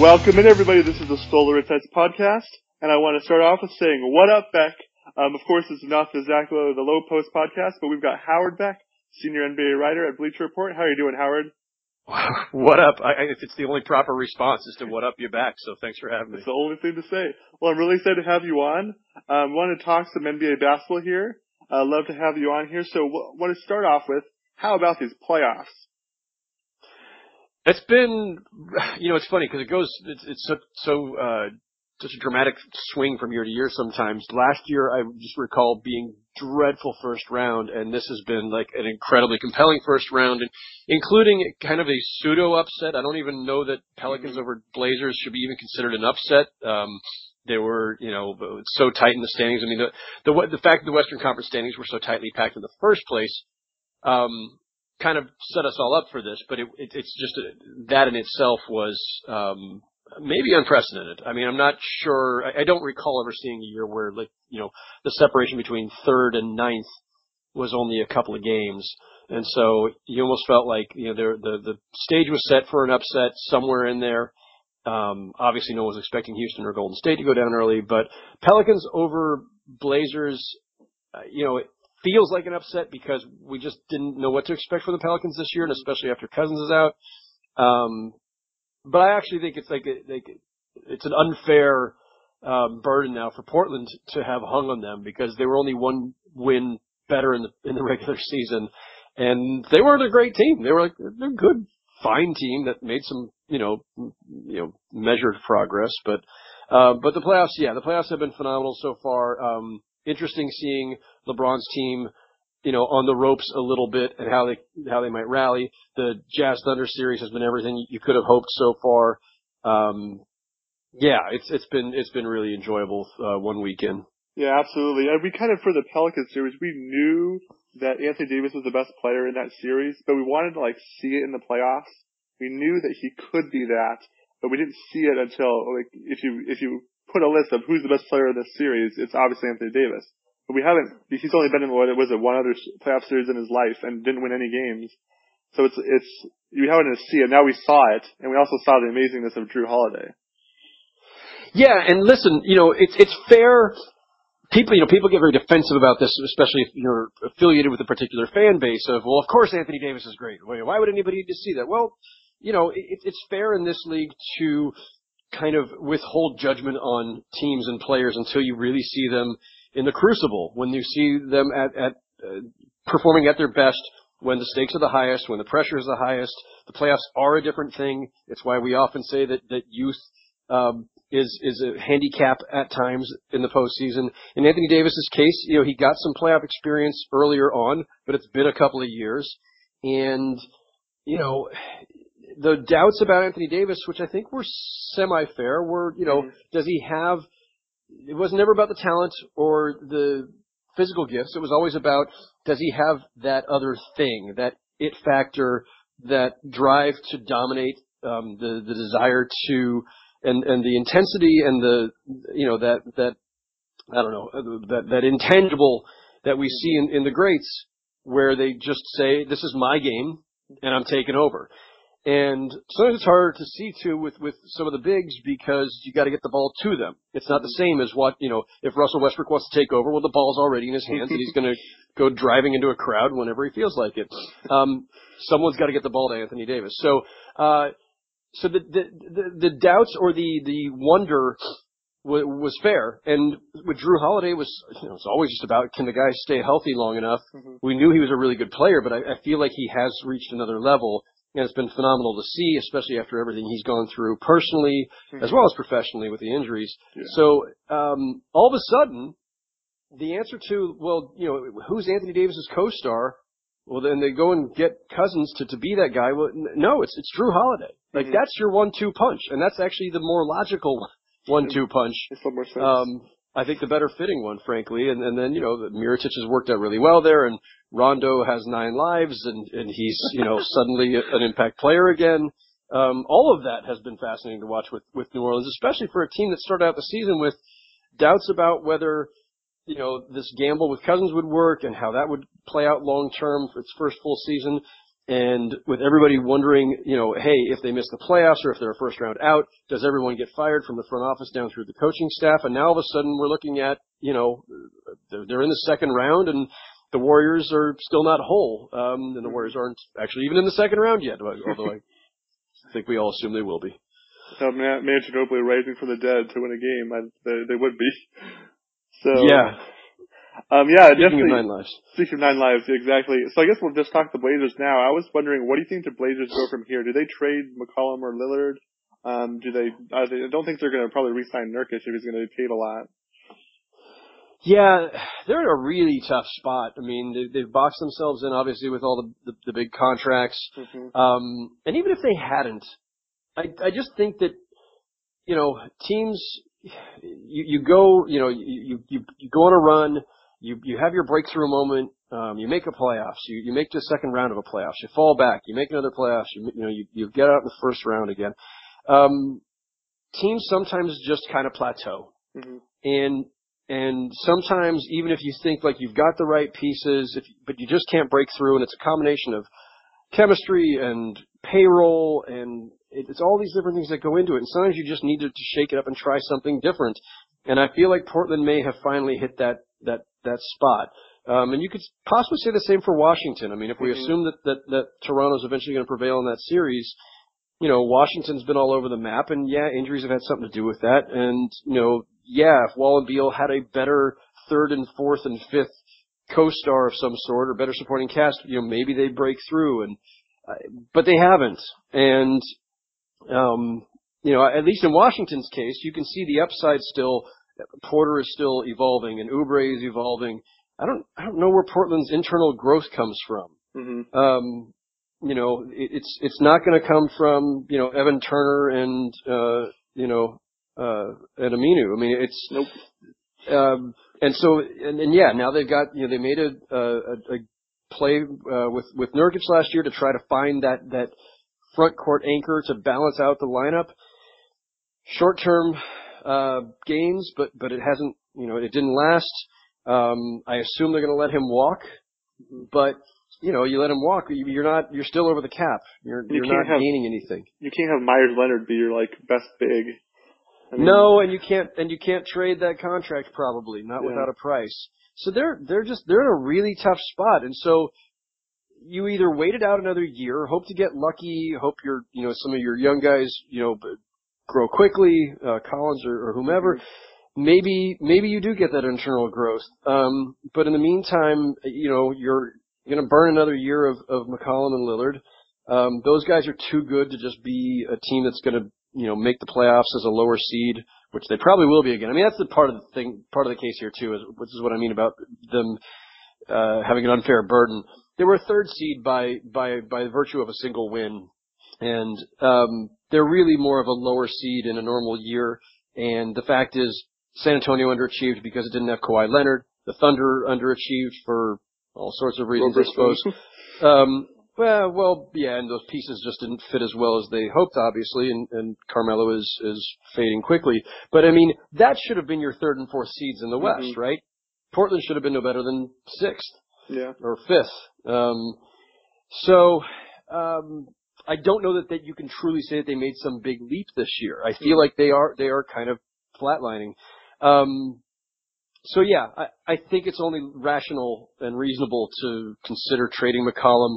Welcome in, everybody. This is the Stoller Insights podcast, and I want to start off with saying, "What up, Beck?" Um, of course, it's not the Zach Lowe, the Lowe Post podcast, but we've got Howard Beck, senior NBA writer at Bleacher Report. How are you doing, Howard? What up? I, I, it's the only proper response is to what up you back. So thanks for having me. It's the only thing to say. Well, I'm really excited to have you on. Um, want to talk some NBA basketball here. Uh, love to have you on here. So, w- want to start off with how about these playoffs? It's been, you know, it's funny because it goes, it's, it's so, so, uh, such a dramatic swing from year to year sometimes. Last year, I just recall being dreadful first round, and this has been like an incredibly compelling first round, and including kind of a pseudo upset. I don't even know that Pelicans mm-hmm. over Blazers should be even considered an upset. Um, they were, you know, so tight in the standings. I mean, the the the fact that the Western Conference standings were so tightly packed in the first place, um, kind of set us all up for this. But it, it it's just a, that in itself was um, maybe unprecedented. I mean, I'm not sure. I, I don't recall ever seeing a year where, like, you know, the separation between third and ninth was only a couple of games. And so you almost felt like, you know, the, the, the stage was set for an upset somewhere in there. Um, obviously no one was expecting Houston or Golden State to go down early, but Pelicans over Blazers, uh, you know, feels like an upset because we just didn't know what to expect for the Pelicans this year, and especially after Cousins is out. Um, but I actually think it's like, a, like it's an unfair um, burden now for Portland to have hung on them because they were only one win better in the in the regular season, and they weren't a great team. They were like they're good, fine team that made some you know you know measured progress, but uh, but the playoffs, yeah, the playoffs have been phenomenal so far. Um, interesting seeing LeBron's team you know, on the ropes a little bit and how they how they might rally. The Jazz Thunder series has been everything you could have hoped so far. Um, yeah, it's it's been it's been really enjoyable uh, one weekend. Yeah, absolutely. And we kind of for the Pelicans series, we knew that Anthony Davis was the best player in that series, but we wanted to like see it in the playoffs. We knew that he could be that, but we didn't see it until like if you if you put a list of who's the best player in this series, it's obviously Anthony Davis. But we haven't. He's only been in what was it one other playoff series in his life and didn't win any games. So it's it's you haven't see it. Now we saw it, and we also saw the amazingness of Jrue Holiday. Yeah, and listen, you know, it's it's fair. People, you know, people get very defensive about this, especially if you're affiliated with a particular fan base. Of, well, of course, Anthony Davis is great. Why would anybody need to see that? Well, you know, it, it's fair in this league to kind of withhold judgment on teams and players until you really see them in the crucible when you see them at, at uh, performing at their best when the stakes are the highest, when the pressure is the highest. The playoffs are a different thing. It's why we often say that that youth um, is is a handicap at times in the postseason. In Anthony Davis's case, you know he got some playoff experience earlier on, but it's been a couple of years, and you know the doubts about Anthony Davis, which I think were semi fair, were you know mm-hmm. does he have it was never about the talent or the physical gifts. It was always about does he have that other thing, that it factor, that drive to dominate, um, the the desire to, and and the intensity and the you know that that I don't know that that intangible that we see in, in the greats where they just say this is my game and I'm taking over. And sometimes it's harder to see too with, with some of the bigs because you got to get the ball to them. It's not the same as what, you know, if Russell Westbrook wants to take over, well, the ball's already in his hands and he's going to go driving into a crowd whenever he feels like it. Um, someone's got to get the ball to Anthony Davis. So, uh, so the, the, the, the doubts or the, the wonder w- was fair. And with Jrue Holiday was, you know, it's always just about can the guy stay healthy long enough? Mm-hmm. We knew he was a really good player, but I, I feel like he has reached another level and it's been phenomenal to see, especially after everything he's gone through personally mm-hmm. as well as professionally with the injuries. Yeah. So um, all of a sudden, the answer to well, you know, who's Anthony Davis's co-star? Well, then they go and get Cousins to, to be that guy. Well, no, it's it's Jrue Holiday. Like mm-hmm. that's your one-two punch, and that's actually the more logical one-two punch. It's more sense. Um, I think the better fitting one, frankly. And, and then, you know, Mirotic has worked out really well there and Rondo has nine lives and, and he's, you know, suddenly an impact player again. Um, all of that has been fascinating to watch with, with New Orleans, especially for a team that started out the season with doubts about whether, you know, this gamble with Cousins would work and how that would play out long term for its first full season. and with everybody wondering, you know, hey, if they miss the playoffs or if they're a first round out, does everyone get fired from the front office down through the coaching staff? And now all of a sudden we're looking at, you know, they're in the second round and the Warriors are still not whole. Um, and the Warriors aren't actually even in the second round yet, although I think we all assume they will be. So Man- Ginobili rising from the dead to win a game, I, they, they would be. So yeah, um, yeah, speaking definitely. of nine lives. Speaking of nine lives, exactly. So I guess we'll just talk the Blazers now. I was wondering, what do you think the Blazers go from here? Do they trade McCollum or Lillard? Um, do they, uh, they I don't think they're going to probably re-sign Nurkic if he's going to be paid a lot. Yeah, they're in a really tough spot. I mean, they, they've boxed themselves in, obviously, with all the the, the big contracts. Mm-hmm. Um, and even if they hadn't, I I just think that you know teams, you you go, you know, you you you go on a run, you you have your breakthrough moment, um, you make a playoffs, you you make the second round of a playoffs, you fall back, you make another playoffs, you you know you you get out in the first round again. Um, teams sometimes just kind of plateau, Mm-hmm. and and sometimes even if you think like you've got the right pieces, if but you just can't break through, and it's a combination of chemistry and payroll and it, it's all these different things that go into it. And sometimes you just need to, to shake it up and try something different. And I feel like Portland may have finally hit that that that spot. Um, and you could possibly say the same for Washington. I mean, if we Mhm. assume that that that Toronto's eventually going to prevail in that series, you know, Washington's been all over the map, and yeah, injuries have had something to do with that. And you know, yeah, if Wall and Beal had a better third and fourth and fifth co-star of some sort or better supporting cast, you know, maybe they break through. And uh, but they haven't. And um, you know, at least in Washington's case, you can see the upside still. Porter is still evolving, and Oubre is evolving. I don't, I don't know where Portland's internal growth comes from. Mm-hmm. Um, you know, it, it's it's not going to come from you know Evan Turner and uh, you know uh, and Aminu. I mean, it's Nope. um, and so and, and yeah, now they've got you know they made a a, a play uh, with with Nurkic last year to try to find that that front court anchor to balance out the lineup. Short term uh, gains, but but it hasn't you know it didn't last. Um, I assume they're going to let him walk, Mhm. but you know you let him walk, you- you're not you're still over the cap. You're You you're can't not have- gaining anything. You can't have Meyers Leonard be your like best big. I mean, No, and you can't and you can't trade that contract probably, not Yeah. without a price. So they're they're just they're in a really tough spot. And so you either wait it out another year, hope to get lucky, hope your you know some of your young guys, you know, grow quickly, uh Collins or, or whomever. Maybe maybe you do get that internal growth. Um but in the meantime, you know, you're going to burn another year of of McCollum and Lillard. Um those guys are too good to just be a team that's going to you know, make the playoffs as a lower seed, which they probably will be again. I mean, that's the part of the thing, part of the case here too, is, which is what I mean about them, uh, having an unfair burden. They were a third seed by, by, by virtue of a single win. And, um, they're really more of a lower seed in a normal year. And the fact is, San Antonio underachieved because it didn't have Kawhi Leonard. The Thunder underachieved for all sorts of reasons, I suppose. Um, well, well, yeah, and those pieces just didn't fit as well as they hoped, obviously, and, and Carmelo is is fading quickly. But I mean, that should have been your third and fourth seeds in the West, Mhm. right? Portland should have been no better than sixth yeah. or fifth. Um, so um, I don't know that, that you can truly say that they made some big leap this year. I feel like they are they are kind of flatlining. Um, so yeah, I, I think it's only rational and reasonable to consider trading McCollum,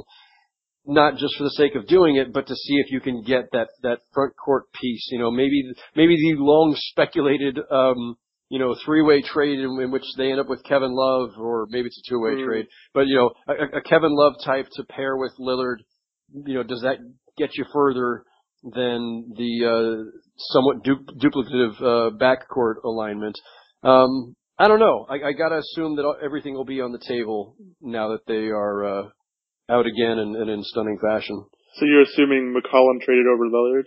not just for the sake of doing it, but to see if you can get that that front court piece. You know, maybe maybe the long speculated. Um, you know, three-way trade in, in which they end up with Kevin Love, or maybe it's a two-way Mm. trade. But you know, a, a Kevin Love type to pair with Lillard, you know, does that get you further than the uh, somewhat du- duplicative uh, backcourt alignment? Um, I don't know. I, I got to assume that everything will be on the table now that they are uh, out again and, and in stunning fashion. So you're assuming McCollum traded over Lillard?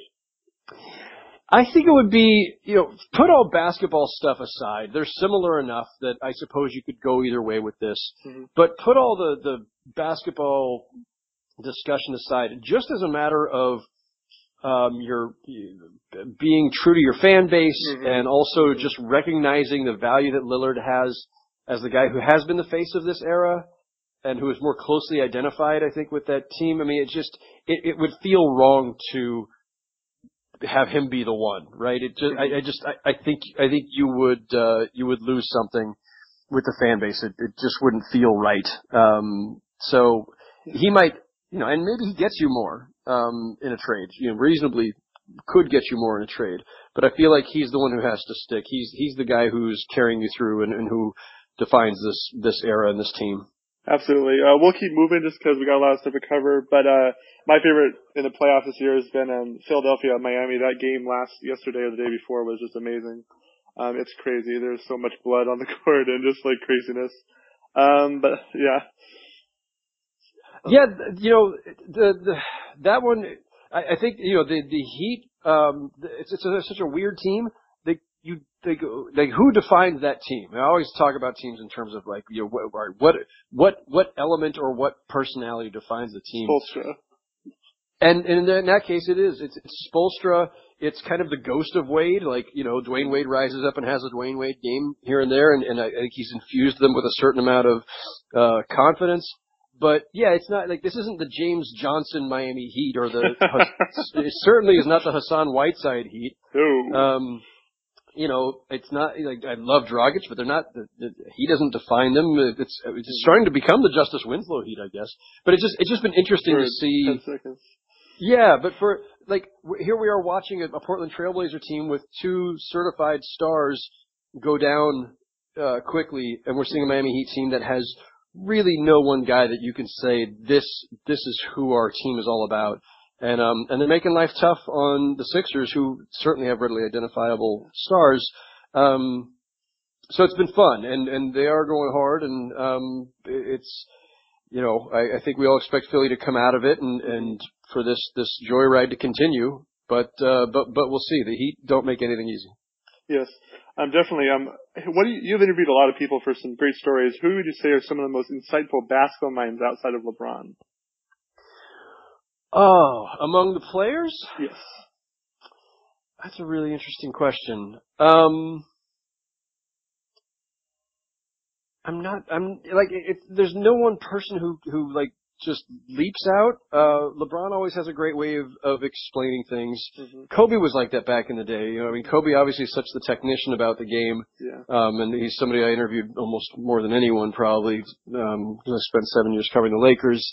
I think it would be, you know, put all basketball stuff aside. They're similar enough that I suppose you could go either way with this. Mhm. But put all the, the basketball discussion aside, just as a matter of um, your being true to your fan base Mhm. and also just recognizing the value that Lillard has as the guy who has been the face of this era and who is more closely identified, I think, with that team. I mean, it just it, it would feel wrong to have him be the one, right? It just I, I just I, I think I think you would uh, you would lose something with the fan base. It, it just wouldn't feel right. Um, so he might, you know, and maybe he gets you more um, in a trade. You know, reasonably could get you more in a trade. But I feel like he's the one who has to stick. He's he's the guy who's carrying you through and, and who defines this this era and this team. Absolutely. Uh, we'll keep moving just because we got a lot of stuff to cover. But uh, my favorite in the playoffs this year has been um, Philadelphia, Miami. That game last yesterday or the day before was just amazing. Um, it's crazy. There's so much blood on the court and just like craziness. Um, but yeah. Yeah, you know the, the that one. I, I think you know the the Heat. Um, it's it's a, such a weird team. You go like who defines that team? I always talk about teams in terms of like you know what what what what element or what personality defines the team. Spoelstra. And, and in that case, it is. It's, it's Spoelstra. It's kind of the ghost of Wade. Like, you know, Dwyane Wade rises up and has a Dwyane Wade game here and there, and, and I think he's infused them with a certain amount of uh, confidence. But yeah, it's not like this isn't the James Johnson Miami Heat or the. it certainly is not the Hassan Whiteside Heat. No. Um, you know, it's not like I love Dragic, but they're not. The, the, he doesn't define them. It's it's starting to become the Justice Winslow Heat, I guess. But it's just it's just been interesting For to see. 10 seconds. Yeah, but for like w- here we are watching a, a Portland Trailblazer team with two certified stars go down uh, quickly, and we're seeing a Miami Heat team that has really no one guy that you can say this this is who our team is all about. And um and they're making life tough on the Sixers, who certainly have readily identifiable stars. Um, so it's been fun, and and they are going hard, and um it's you know I, I think we all expect Philly to come out of it, and and for this this joyride to continue. But uh, but but we'll see. The Heat don't make anything easy. Yes. Um, definitely. Um, what do you, you've interviewed a lot of people for some great stories. Who would you say are some of the most insightful basketball minds outside of LeBron? Oh, among the players, Yes. that's a really interesting question. Um, I'm not. I'm like it, there's no one person who who like just leaps out. Uh, LeBron always has a great way of of explaining things. hmm Kobe was like that back in the day. You know, I mean, Kobe obviously is such the technician about the game. Yeah. Um, and he's somebody I interviewed almost more than anyone probably. Um, 'cause I spent seven years covering the Lakers.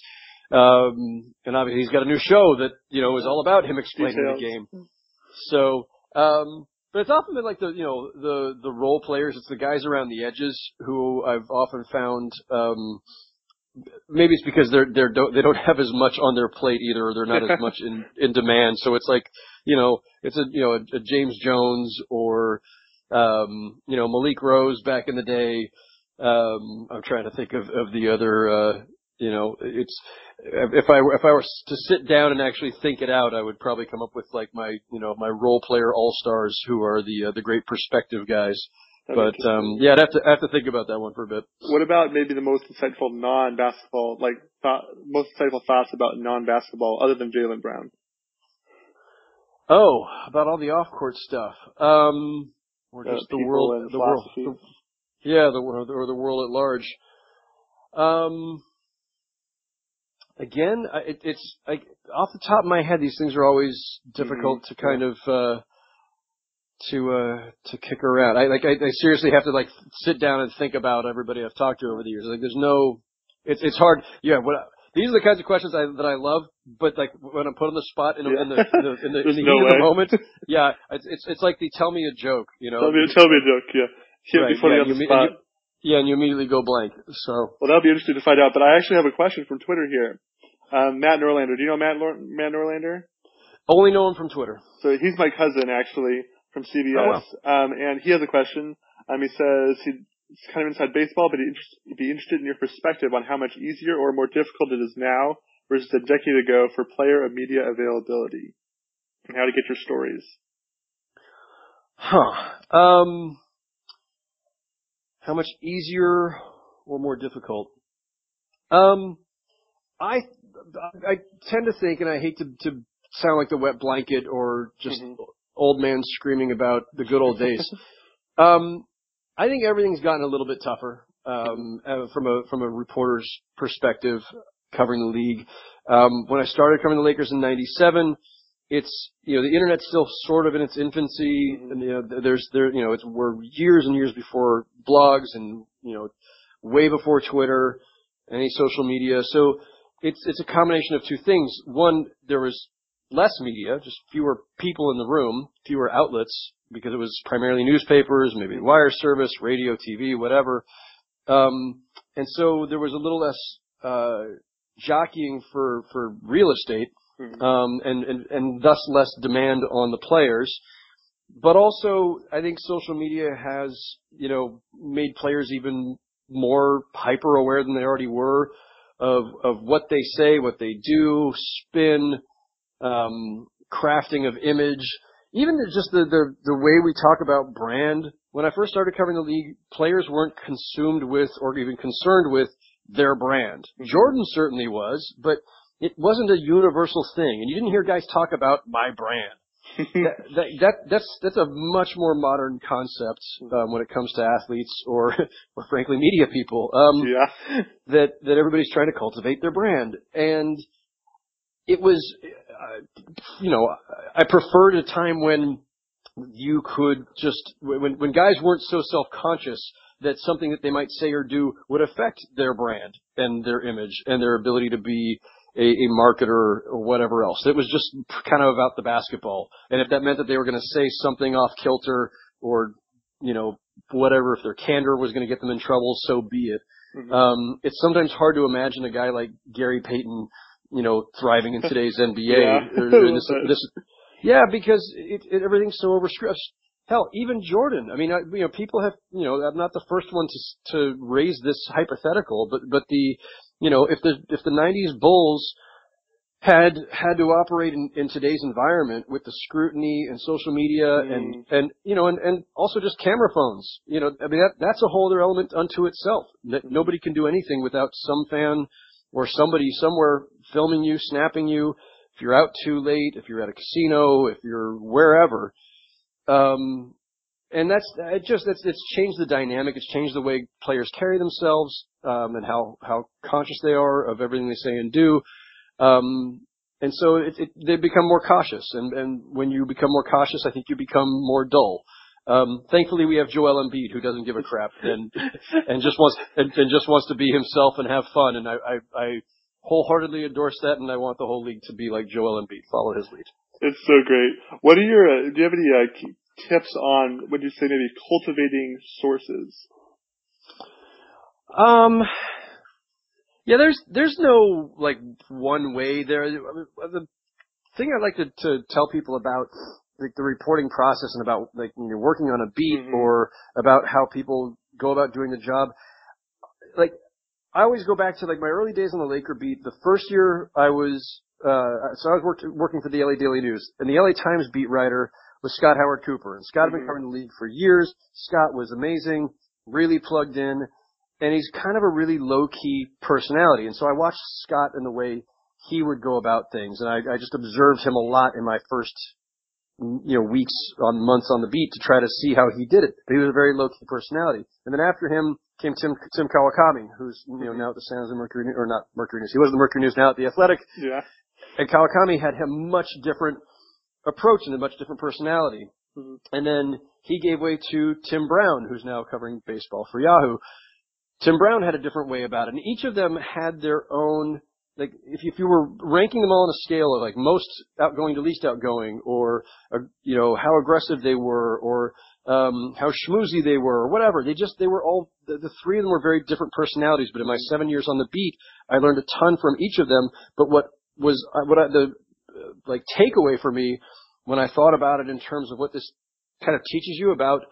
Um, and obviously he's got a new show that, you know, is all about him explaining the game. So, um, but it's often been like the, you know, the, the role players. It's the guys around the edges who I've often found, um, maybe it's because they're, they're, don't, they don't have as much on their plate either, or they're not as much in, in demand. So it's like, you know, it's a, you know, a, a James Jones or, um, you know, Malik Rose back in the day. Um, I'm trying to think of, of the other, uh, you know, it's, if I were, if I were to sit down and actually think it out, I would probably come up with like my, you know, my role player all stars who are the, uh, the great perspective guys. That'd But, um, yeah, I'd have to, I have to think about that one for a bit. What about maybe the most insightful non-basketball, like thought, most insightful thoughts about non-basketball other than Jaylen Brown? Oh, about all the off-court stuff. Um, or just the people world, the world, the- yeah, the world, or the world at large. Um, again, I, it, it's like off the top of my head, these things are always difficult Mhm, to kind of, uh, to, uh, to kick around. I, like, I, I seriously have to like sit down and think about everybody I've talked to over the years. Like, there's no, it's, it's hard. Yeah, what, these are the kinds of questions I, that I love, but like when I'm put on the spot in, a, in the, in the, in the, in the no of the moment, yeah, it's, it's, it's like the tell me a joke, you know? Tell me, tell me a joke, yeah. Can't Right, be funny yeah, on you spot. you- yeah, and you immediately go blank. So, Well, that'll be interesting to find out. But I actually have a question from Twitter here. Um, Matt Norlander. Do you know Matt, Lor- Matt Norlander? only know him from Twitter. So he's my cousin actually from CBS. Oh Um, and he has a question. Um, he says he's kind of inside baseball, but he'd he'd be interested in your perspective on how much easier or more difficult it is now versus a decade ago for player and media availability and how to get your stories. Huh. Um, how much easier or more difficult? Um, I, I tend to think, and I hate to, to sound like the wet blanket or just Mhm. old man screaming about the good old days. um, I think everything's gotten a little bit tougher. um, uh, from a from a reporter's perspective covering the league. Um, when I started covering the Lakers in '97, it's you know the internet's still sort of in its infancy, Mhm. and you know there's there you know it's we're years and years before blogs and you know way before Twitter, any social media. So it's it's a combination of two things. One, there was less media, just fewer people in the room, fewer outlets because it was primarily newspapers, maybe wire service, radio, TV, whatever. Um, and so there was a little less uh, jockeying for for real estate Mhm. um, and, and, and thus less demand on the players. But also, I think social media has, you know, made players even more hyper aware than they already were of, of what they say, what they do, spin, um, crafting of image, even just the, the, the way we talk about brand. When I first started covering the league, players weren't consumed with or even concerned with their brand. Jordan certainly was, but it wasn't a universal thing, and you didn't hear guys talk about my brand. that, that, that that's that's a much more modern concept um, when it comes to athletes or or frankly media people. Um, yeah. that that everybody's trying to cultivate their brand, and it was, uh, you know, I preferred a time when you could just when when guys weren't so self conscious that something that they might say or do would affect their brand and their image and their ability to be a, a marketer or whatever else. It was just kind of about the basketball. And if that meant that they were going to say something off kilter or, you know, whatever, if their candor was going to get them in trouble, so be it. Mhm. Um, it's sometimes hard to imagine a guy like Gary Payton, you know, thriving in today's NBA. Yeah. This, this, yeah, because it, it, everything's so overstressed. Hell, even Jordan. I mean, I, you know, people have, you know, I'm not the first one to to raise this hypothetical, but but the, you know, if the if the '90s Bulls had had to operate in, in today's environment with the scrutiny and social media and and you know and and also just camera phones, you know, I mean that that's a whole other element unto itself. That nobody can do anything without some fan or somebody somewhere filming you, snapping you. If you're out too late, if you're at a casino, if you're wherever, um, and that's it. Just it's it's changed the dynamic. It's changed the way players carry themselves um, and how how conscious they are of everything they say and do. Um, and so it, it, they become more cautious, and, and when you become more cautious, I think you become more dull. Um, thankfully, we have Joel Embiid who doesn't give a crap and and just wants and, and just wants to be himself and have fun. And I, I I wholeheartedly endorse that, and I want the whole league to be like Joel Embiid. Follow his lead. It's so great. What are your, uh, do you have any uh, tips on, would you say maybe cultivating sources? Um, yeah, there's there's no like one way there. The thing I like to, to tell people about like the reporting process and about like when you're working on a beat Mhm. or about how people go about doing the job, like I always go back to like my early days on the Laker beat. The first year I was uh so I was work, working for the LA Daily News and the LA Times beat writer was Scott Howard Cooper and Scott had been Mhm. covering the league for years. Scott was amazing, really plugged in, and he's kind of a really low key personality. And so I watched Scott and the way he would go about things, and I, I just observed him a lot in my first you know weeks on months on the beat to try to see how he did it. But he was a very low key personality. And then after him came Tim Tim Kawakami, who's you know now at the San Jose Mercury or not Mercury News. He was the Mercury News now at the Athletic. Yeah. And Kawakami had a much different approach and a much different personality. Mhm. And then he gave way to Tim Brown, who's now covering baseball for Yahoo. Tim Brown had a different way about it, and each of them had their own. Like, if you, if you were ranking them all on a scale of like most outgoing to least outgoing, or uh, you know how aggressive they were, or um, how schmoozy they were, or whatever, they just they were all the, the three of them were very different personalities. But in my seven years on the beat, I learned a ton from each of them. But what was uh, what I, the like takeaway for me when I thought about it in terms of what this kind of teaches you about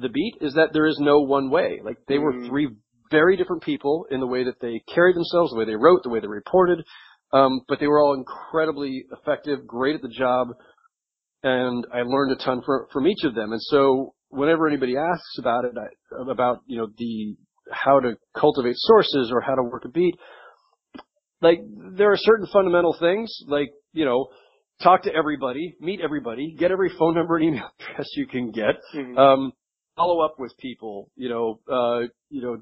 the beat is that there is no one way. Like they were Mhm. three very different people in the way that they carried themselves, the way they wrote, the way they reported, um, but they were all incredibly effective, great at the job, and I learned a ton from from each of them. And so whenever anybody asks about it, I, about you know the how to cultivate sources or how to work a beat, like there are certain fundamental things, like you know talk to everybody, meet everybody, get every phone number and email address you can get, Mhm. um, follow up with people, you know, uh, you know,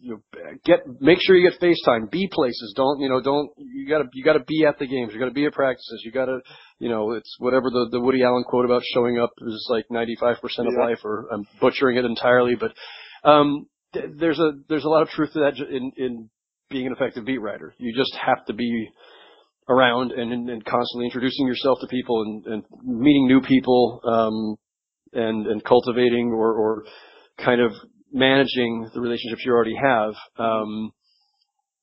you know, get make sure you get FaceTime, be places. Don't you know? Don't you gotta you gotta be at the games. You gotta be at practices. You gotta you know it's whatever the the Woody Allen quote about showing up is like 95 percent of Yeah. life, or I'm butchering it entirely, but um, th- there's a there's a lot of truth to that in in being an effective beat writer. You just have to be around and, and, constantly introducing yourself to people and, and meeting new people um, and and cultivating or, or kind of managing the relationships you already have. Um,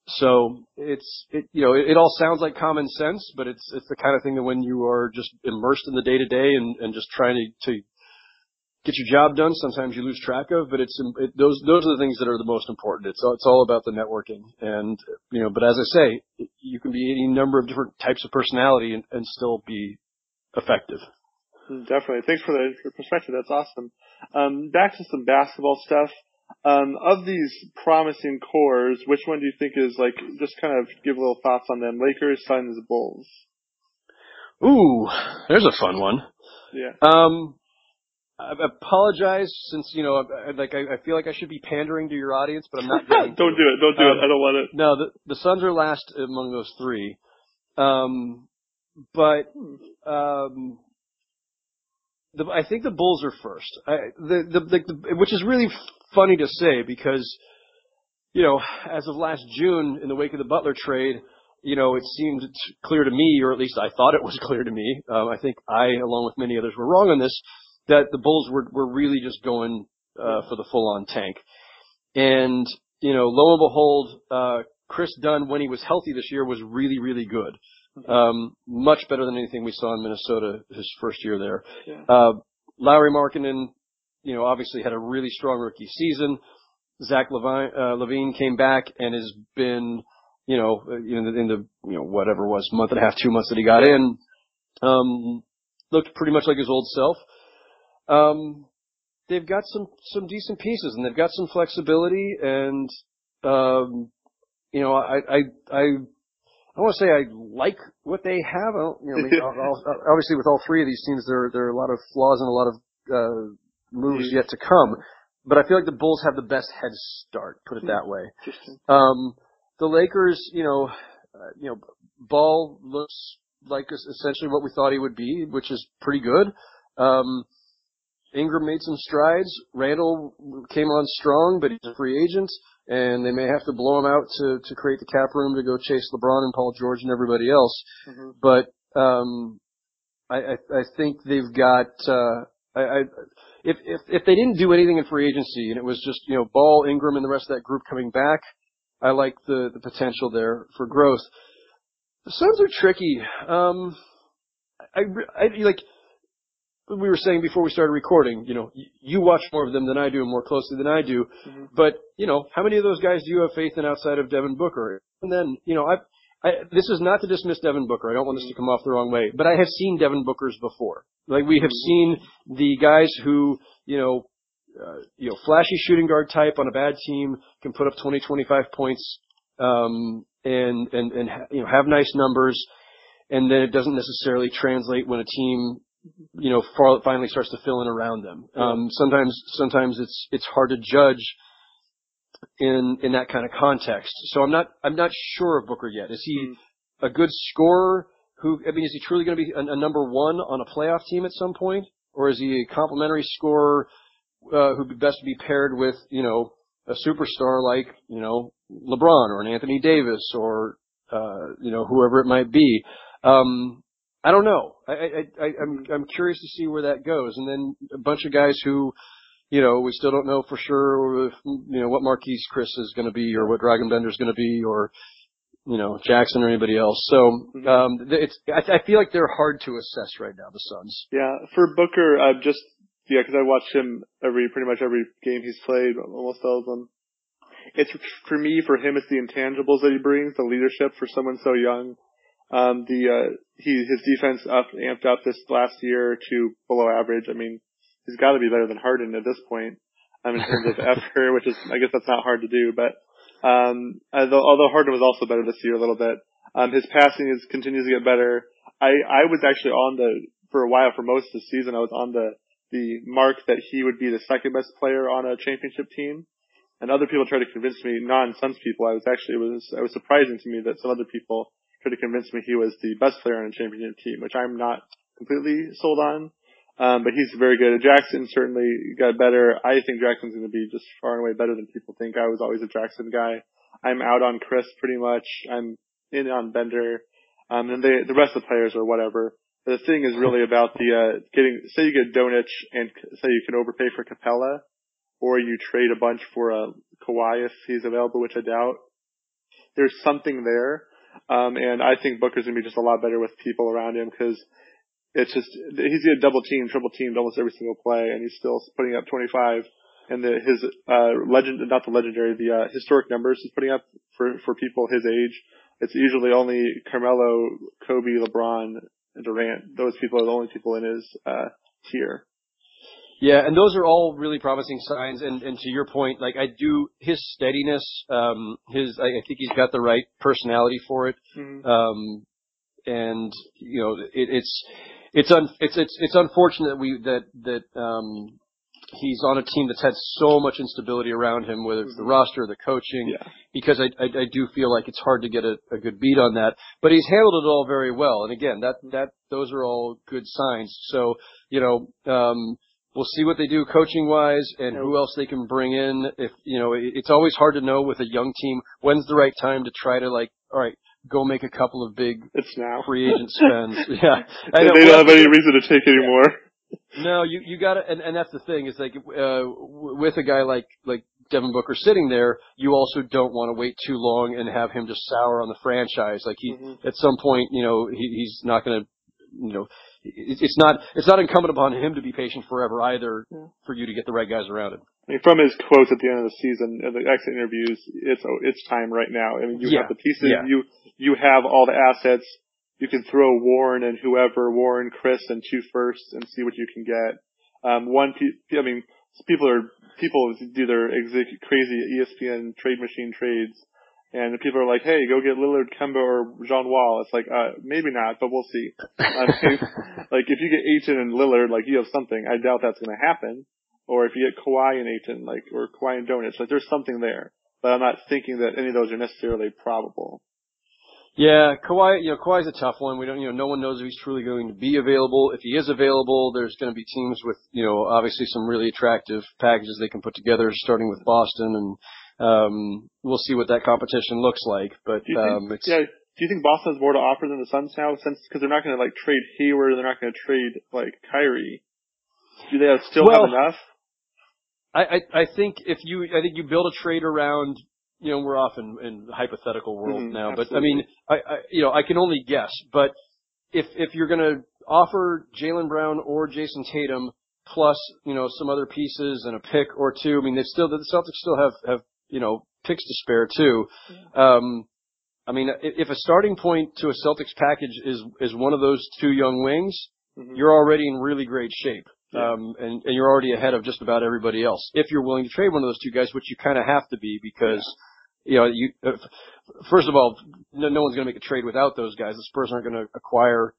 so it's it you know it, it all sounds like common sense, but it's it's the kind of thing that when you are just immersed in the day to day and and just trying to, to get your job done, sometimes you lose track of. But it's it, those those are the things that are the most important. It's all, it's all about the networking, and you know. But as I say, you can be any number of different types of personality and, and still be effective. Definitely. Thanks for the your perspective. That's awesome. Um, back to some basketball stuff. Um, of these promising cores, which one do you think is like, just kind of give a little thoughts on them? Lakers, Suns, Bulls. Ooh, there's a fun one. Yeah. Um, I apologize since you know, I, like I, I feel like I should be pandering to your audience, but I'm not. don't do it. Don't do Um, it. I don't want it. No, the the Suns are last among those three. Um, but um, the, I think the Bulls are first. I, the, the, the, the which is really funny to say because you know, as of last June, in the wake of the Butler trade, you know, it seemed clear to me, or at least I thought it was clear to me. Um, I think I, along with many others, were wrong on this. That the Bulls were were really just going uh, for the full on tank. And you know, lo and behold, uh, Kris Dunn, when he was healthy this year, was really really good. Um, much better than anything we saw in Minnesota his first year there. Yeah. Uh, Lauri Markkanen, you know, obviously had a really strong rookie season. Zach LaVine, uh, LaVine came back and has been, you know, uh, in the, in the, you know, whatever it was, month and a half, two months that he got in, um, looked pretty much like his old self. Um, they've got some, some decent pieces and they've got some flexibility and, um, you know, I, I, I, I want to say I like what they have. I don't, you know, I mean, I'll- I'll- obviously with all three of these teams, there, there are a lot of flaws and a lot of, uh, moves yet to come. But I feel like the Bulls have the best head start, put it that way. Um, the Lakers, you know, uh, you know, Ball looks like essentially what we thought he would be, which is pretty good. Um, Ingram made some strides. Randle came on strong, but he's a free agent, and they may have to blow him out to to create the cap room to go chase LeBron and Paul George and everybody else. Mhm. But um, I, I I think they've got. Uh, I, I if if if they didn't do anything in free agency and it was just you know Ball, Ingram, and the rest of that group coming back, I like the the potential there for growth. The Suns are tricky. Um, I, I like we were saying before we started recording. You know, you, watch more of them than I do, and more closely than I do. Mhm. But you know, how many of those guys do you have faith in outside of Devin Booker? And then you know, I. I, this is not to dismiss Devin Booker. I don't want this to come off the wrong way, but I have seen Devin Bookers before. Like we have seen the guys who, you know, uh, you know, flashy shooting guard type on a bad team can put up 20, 25 points, um, and, and, and, you know, have nice numbers. And then it doesn't necessarily translate when a team, you know, finally starts to fill in around them. Um, sometimes, sometimes it's, it's hard to judge in, in that kind of context. So I'm not, I'm not sure of Booker yet. Is he a good scorer who, I mean, is he truly going to be a, a number one on a playoff team at some point? Or is he a complementary scorer, uh, who'd be best to be paired with, you know, a superstar like, you know, LeBron or an Anthony Davis or, uh, you know, whoever it might be. Um, I don't know. I, I, I, I'm, I'm curious to see where that goes. And then a bunch of guys who, you know, we still don't know for sure, if, you know, what Marquese Chriss is going to be or what Dragan Bender is going to be or, you know, Jackson or anybody else. So, um, th- it's, I, I feel like they're hard to assess right now, the Suns. Yeah, for Booker, uh, just yeah, because I watch him every pretty much every game he's played, almost all of them. It's for me, for him, it's the intangibles that he brings, the leadership for someone so young. Um, the uh, he his defense up amped up this last year to below average. I mean, he's got to be better than Harden at this point. Um, in terms of effort, which is I guess that's not hard to do, but um, although, although Harden was also better this year a little bit, um, his passing is continues to get better. I I was actually on the for a while for most of the season I was on the the mark that he would be the second best player on a championship team. and other people tried to convince me, non-Suns people, I was actually, it was, it was surprising to me that some other people tried to convince me he was the best player on a championship team, which I'm not completely sold on. Um, but he's very good. Jackson certainly got better. I think Jackson's going to be just far and away better than people think. I was always a Jackson guy. I'm out on Chriss pretty much. I'm in on Bender. Um, and they, the rest of the players are whatever. But the thing is really about the, uh, getting, say you get Doncic and say you can overpay for Capela or you trade a bunch for a uh, Kawhi if he's available, which I doubt. There's something there. Um, and I think Booker's gonna be just a lot better with people around him because it's just he's getting double team, triple teamed almost every single play, and he's still putting up 25. And the, his uh, legend, not the legendary, the uh, historic numbers he's putting up for for people his age. It's usually only Carmelo, Kobe, LeBron, and Durant. Those people are the only people in his uh, tier. Yeah, and those are all really promising signs. And, and to your point, like I do, his steadiness, um, his I, I think he's got the right personality for it. Mm-hmm. Um, and you know, it, it's it's un, it's it's it's unfortunate that we that that um, he's on a team that's had so much instability around him, whether it's the mm-hmm. roster or the coaching, yeah. because I, I, I do feel like it's hard to get a, a good beat on that. But he's handled it all very well. And again, that, that, those are all good signs. So, you know, um, we'll see what they do coaching wise and who else they can bring in. If, you know, it's always hard to know with a young team when's the right time to try to like, all right, go make a couple of big it's now. free agent spends. yeah. I know, they don't have any reason to take anymore. No, you you got to, and and that's the thing is like uh with a guy like like Devin Booker sitting there, you also don't want to wait too long and have him just sour on the franchise. Like he, mm-hmm. at some point, you know, he, he's not going to, you know, it's not it's not incumbent upon him to be patient forever either yeah. for you to get the right guys around him. I mean, from his quotes at the end of the season, and the exit interviews, it's oh, it's time right now. I mean, you yeah. have the pieces, yeah. you you have all the assets. You can throw Warren and whoever, Warren, Chriss, and two firsts, and see what you can get. Um, one, I mean, people are people do their crazy ESPN trade machine trades and the people are like, "Hey, go get Lillard, Kemba, or John Wall." It's like, uh, maybe not, but we'll see. like if you get Ayton and Lillard, like you have something. I doubt that's going to happen. Or if you get Kawhi and Ayton, like or Kawhi and Doncic, like there's something there. But I'm not thinking that any of those are necessarily probable. Yeah, Kawhi, you know, Kawhi's a tough one. We don't, you know, no one knows if he's truly going to be available. If he is available, there's going to be teams with, you know, obviously some really attractive packages they can put together, starting with Boston and um, we'll see what that competition looks like. But do um, think, yeah, do you think Boston has more to offer than the Suns now? Since because they're not going to like trade Hayward, they're not going to trade like Kyrie. Do they have, still well, have enough? I, I I think if you I think you build a trade around you know we're off in, in hypothetical world mm-hmm, now, absolutely. but I mean I, I you know I can only guess, but if if you're going to offer Jaylen Brown or Jayson Tatum plus you know some other pieces and a pick or two, I mean they still the Celtics still have have you know, picks to spare too. Um, I mean, if a starting point to a Celtics package is is one of those two young wings, mm-hmm. you're already in really great shape. Yeah. Um, and, and you're already ahead of just about everybody else. If you're willing to trade one of those two guys, which you kind of have to be because, yeah. you know, you, uh, first of all, no, no one's going to make a trade without those guys. The Spurs aren't going to acquire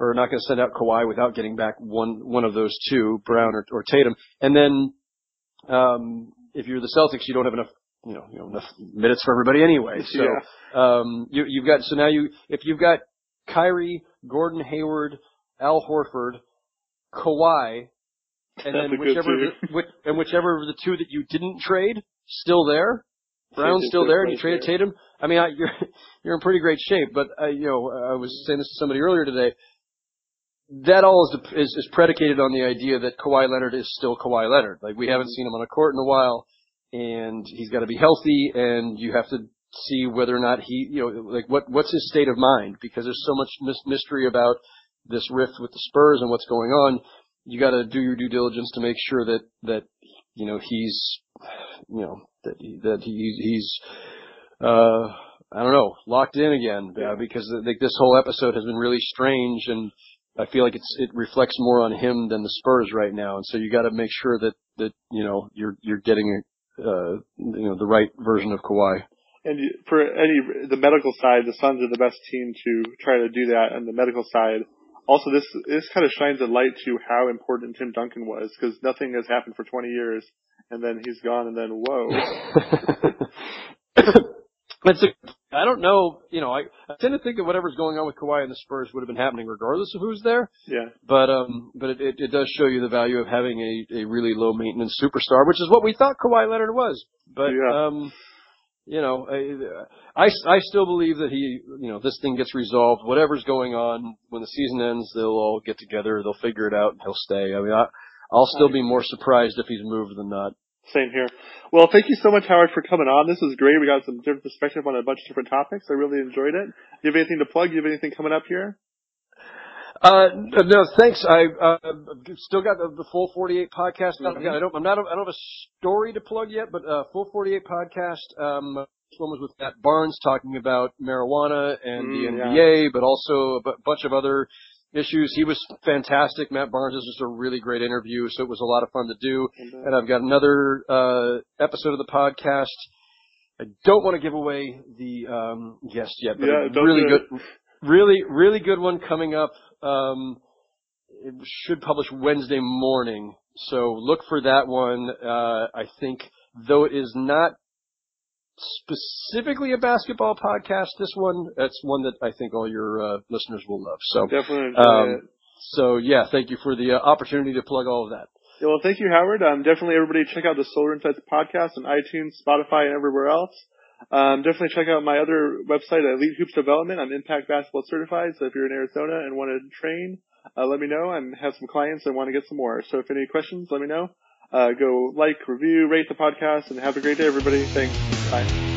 or not going to send out Kawhi without getting back one, one of those two, Brown or, or Tatum. And then, um, if you're the Celtics, you don't have enough you know, you know enough minutes for everybody anyway. So yeah. um, you, you've got so now you if you've got Kyrie, Gordon Hayward, Al Horford, Kawhi, and then whichever the, which, and whichever of the two that you didn't trade still there. Brown's still there, and you traded Tatum. I mean, I, you're you're in pretty great shape. But uh, you know, I was saying this to somebody earlier today. That all is, is is predicated on the idea that Kawhi Leonard is still Kawhi Leonard. Like we haven't seen him on a court in a while and he's got to be healthy, and you have to see whether or not he, you know, like what what's his state of mind because there's so much mystery about this rift with the Spurs and what's going on. You got to do your due diligence to make sure that that you know he's, you know, that he, that he, he's. Uh, I don't know, locked in again uh, because like this whole episode has been really strange, and I feel like it's it reflects more on him than the Spurs right now, and so you got to make sure that that you know you're you're getting uh, you know, the right version of Kawhi. And for any the medical side, the Suns are the best team to try to do that. And the medical side, also this this kind of shines a light to how important Tim Duncan was because nothing has happened for 20 years, and then he's gone, and then whoa. That's a, I don't know, you know, I, I tend to think that whatever's going on with Kawhi and the Spurs would have been happening regardless of who's there. Yeah. But um, but it, it, it does show you the value of having a, a really low maintenance superstar, which is what we thought Kawhi Leonard was. But Yeah. um, you know, I, I I still believe that he, you know, this thing gets resolved. Whatever's going on when the season ends, they'll all get together. They'll figure it out, and he'll stay. I mean, I, I'll still be more surprised if he's moved than not. Same here. Well, thank you so much, Howard, for coming on. This was great. We got some different perspective on a bunch of different topics. I really enjoyed it. Do you have anything to plug? Do you have anything coming up here? Uh, no, thanks. I uh, still got the, the full 48 podcast. Mhm. I don't, I'm not, I don't have a story to plug yet, but uh, full 48 podcast. Um, this one was with Matt Barnes talking about marijuana and Mm, the yeah. NBA, but also a bunch of other issues. He was fantastic. Matt Barnes is just a really great interview, so it was a lot of fun to do. And, uh, And I've got another uh, episode of the podcast. I don't want to give away the um, guest yet, but Yeah, a really good, really, really good one coming up. Um, it should publish Wednesday morning, so look for that one. Uh, I think, though it is not specifically a basketball podcast, this one that's one that I think all your uh, listeners will love. So, definitely enjoy um, it. so yeah, thank you for the uh, opportunity to plug all of that. Yeah, well, thank you, Howard. Um, definitely everybody check out the Solar Insights podcast on iTunes, Spotify, and everywhere else. Um, definitely check out my other website, Elite Hoops Development. I'm Impact Basketball Certified, so if you're in Arizona and want to train, uh, let me know. I have some clients and want to get some more. So if any questions, let me know. Uh, go like, review, rate the podcast, and have a great day, everybody. Thanks. Bye.